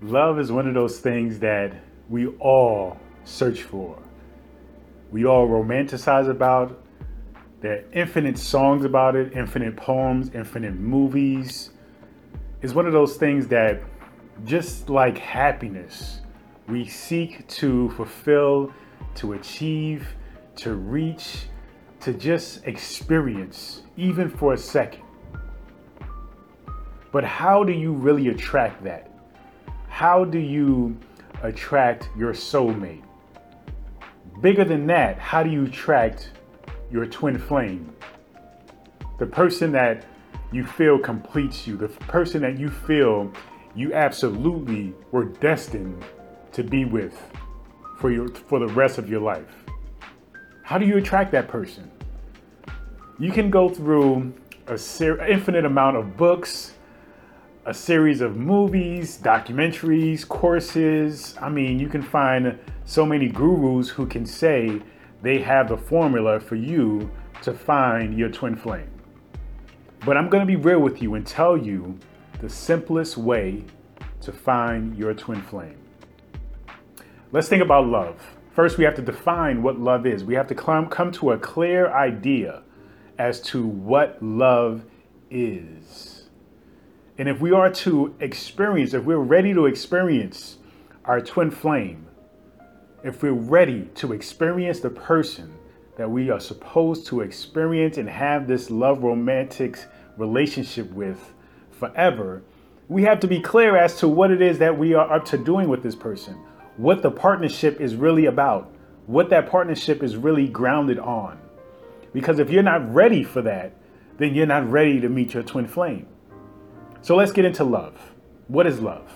Love is one of those things that we all search for. We all romanticize about. There are infinite songs about it, infinite poems, infinite movies. It's one of those things that, just like happiness, we seek to fulfill, to achieve, to reach, to just experience, even for a second. But how do you really attract that? How do you attract your soulmate? Bigger than that, how do you attract your twin flame? The person that you feel completes you, the person that you feel you absolutely were destined to be with for your for the rest of your life. How do you attract that person? You can go through a ser- infinite amount of books, a series of movies, documentaries, courses. I mean, you can find so many gurus who can say they have the formula for you to find your twin flame. But I'm going to be real with you and tell you the simplest way to find your twin flame. Let's think about love. First, we have to define what love is. We have to come, come to a clear idea as to what love is. And if we are to experience, if we're ready to experience our twin flame, if we're ready to experience the person that we are supposed to experience and have this love romantic relationship with forever, we have to be clear as to what it is that we are up to doing with this person, what the partnership is really about, what that partnership is really grounded on. Because if you're not ready for that, then you're not ready to meet your twin flame. So let's get into love. What is love?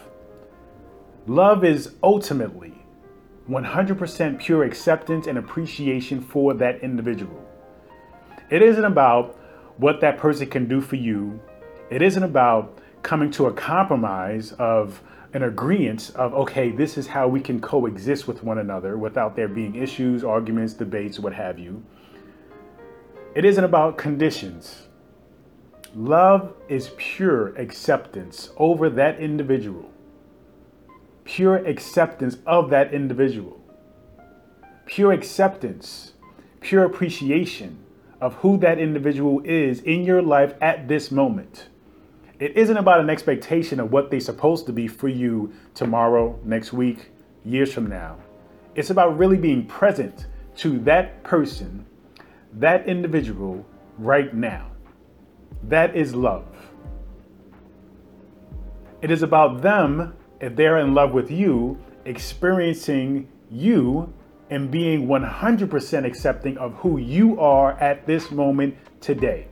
Love is ultimately 100% pure acceptance and appreciation for that individual. It isn't about what that person can do for you. It isn't about coming to a compromise of an agreement of, okay, this is how we can coexist with one another without there being issues, arguments, debates, what have you. It isn't about conditions. Love is pure acceptance over that individual, pure acceptance of that individual, pure acceptance, pure appreciation of who that individual is in your life at this moment. It isn't about an expectation of what they're supposed to be for you tomorrow, next week, years from now. It's about really being present to that person, that individual right now. That is love. It is about them, if they're in love with you, experiencing you and being 100% accepting of who you are at this moment today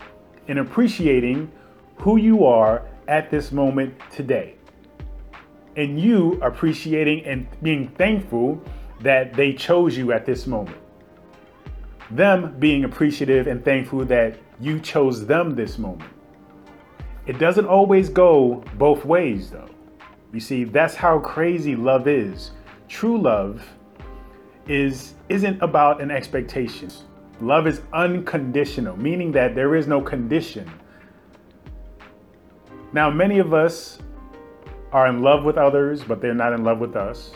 and appreciating who you are at this moment today. And you appreciating and being thankful that they chose you at this moment. Them being appreciative and thankful that you chose them this moment. It doesn't always go both ways, though. You see, that's how crazy love is. True love is isn't about an expectation. Love is unconditional, meaning that there is no condition. Now, many of us are in love with others, but they're not in love with us.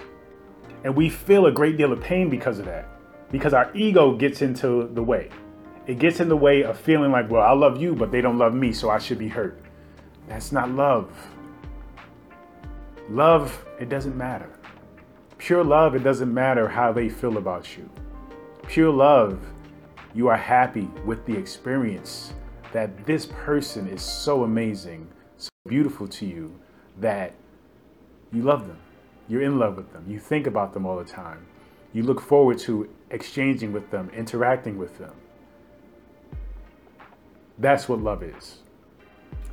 And we feel a great deal of pain because of that, because our ego gets into the way it gets in the way of feeling like, well, I love you, but they don't love me, so I should be hurt. That's not love. Love, it doesn't matter. Pure love, it doesn't matter how they feel about you. Pure love, you are happy with the experience that this person is so amazing, so beautiful to you that you love them. You're in love with them. You think about them all the time. You look forward to exchanging with them, interacting with them. That's what love is.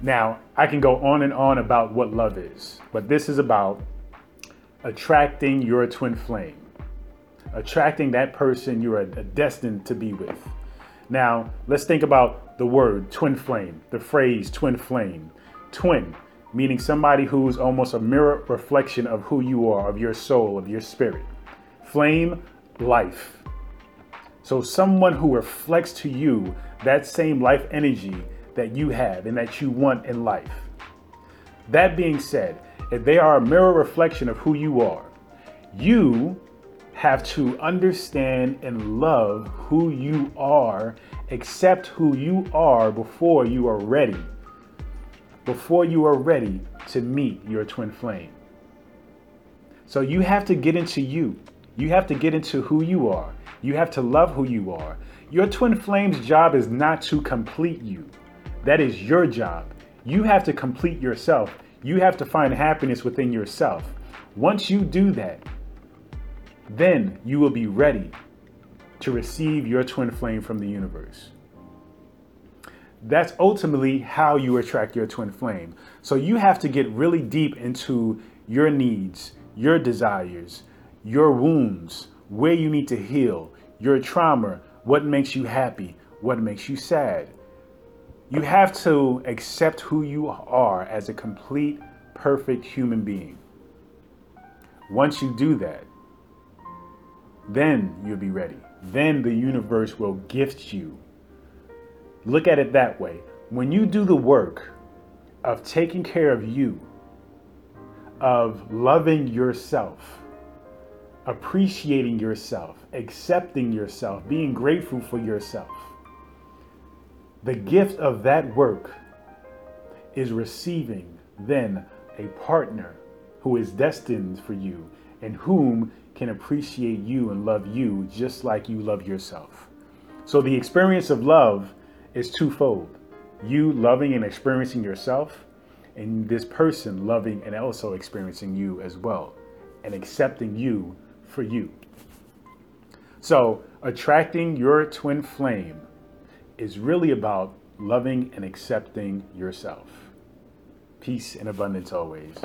Now, I can go on and on about what love is, but this is about attracting your twin flame, attracting that person you are destined to be with. Now, let's think about the word twin flame, the phrase twin flame. Twin, meaning somebody who's almost a mirror reflection of who you are, of your soul, of your spirit. Flame, life. So, someone who reflects to you that same life energy that you have and that you want in life. That being said, if they are a mirror reflection of who you are. You have to understand and love who you are, accept who you are before you are ready. Before you are ready to meet your twin flame. So you have to get into you. You have to get into who you are. You have to love who you are. Your twin flame's job is not to complete you. That is your job. You have to complete yourself. You have to find happiness within yourself. Once you do that, then you will be ready to receive your twin flame from the universe. That's ultimately how you attract your twin flame. So you have to get really deep into your needs, your desires, your wounds, where you need to heal, your trauma, what makes you happy, what makes you sad. You have to accept who you are as a complete, perfect human being. Once you do that, then you'll be ready. Then the universe will gift you. Look at it that way. When you do the work of taking care of you, of loving yourself, appreciating yourself, accepting yourself, being grateful for yourself. The gift of that work is receiving then a partner who is destined for you and whom can appreciate you and love you just like you love yourself. So the experience of love is twofold you loving and experiencing yourself, and this person loving and also experiencing you as well and accepting you for you. So, attracting your twin flame is really about loving and accepting yourself. Peace and abundance always.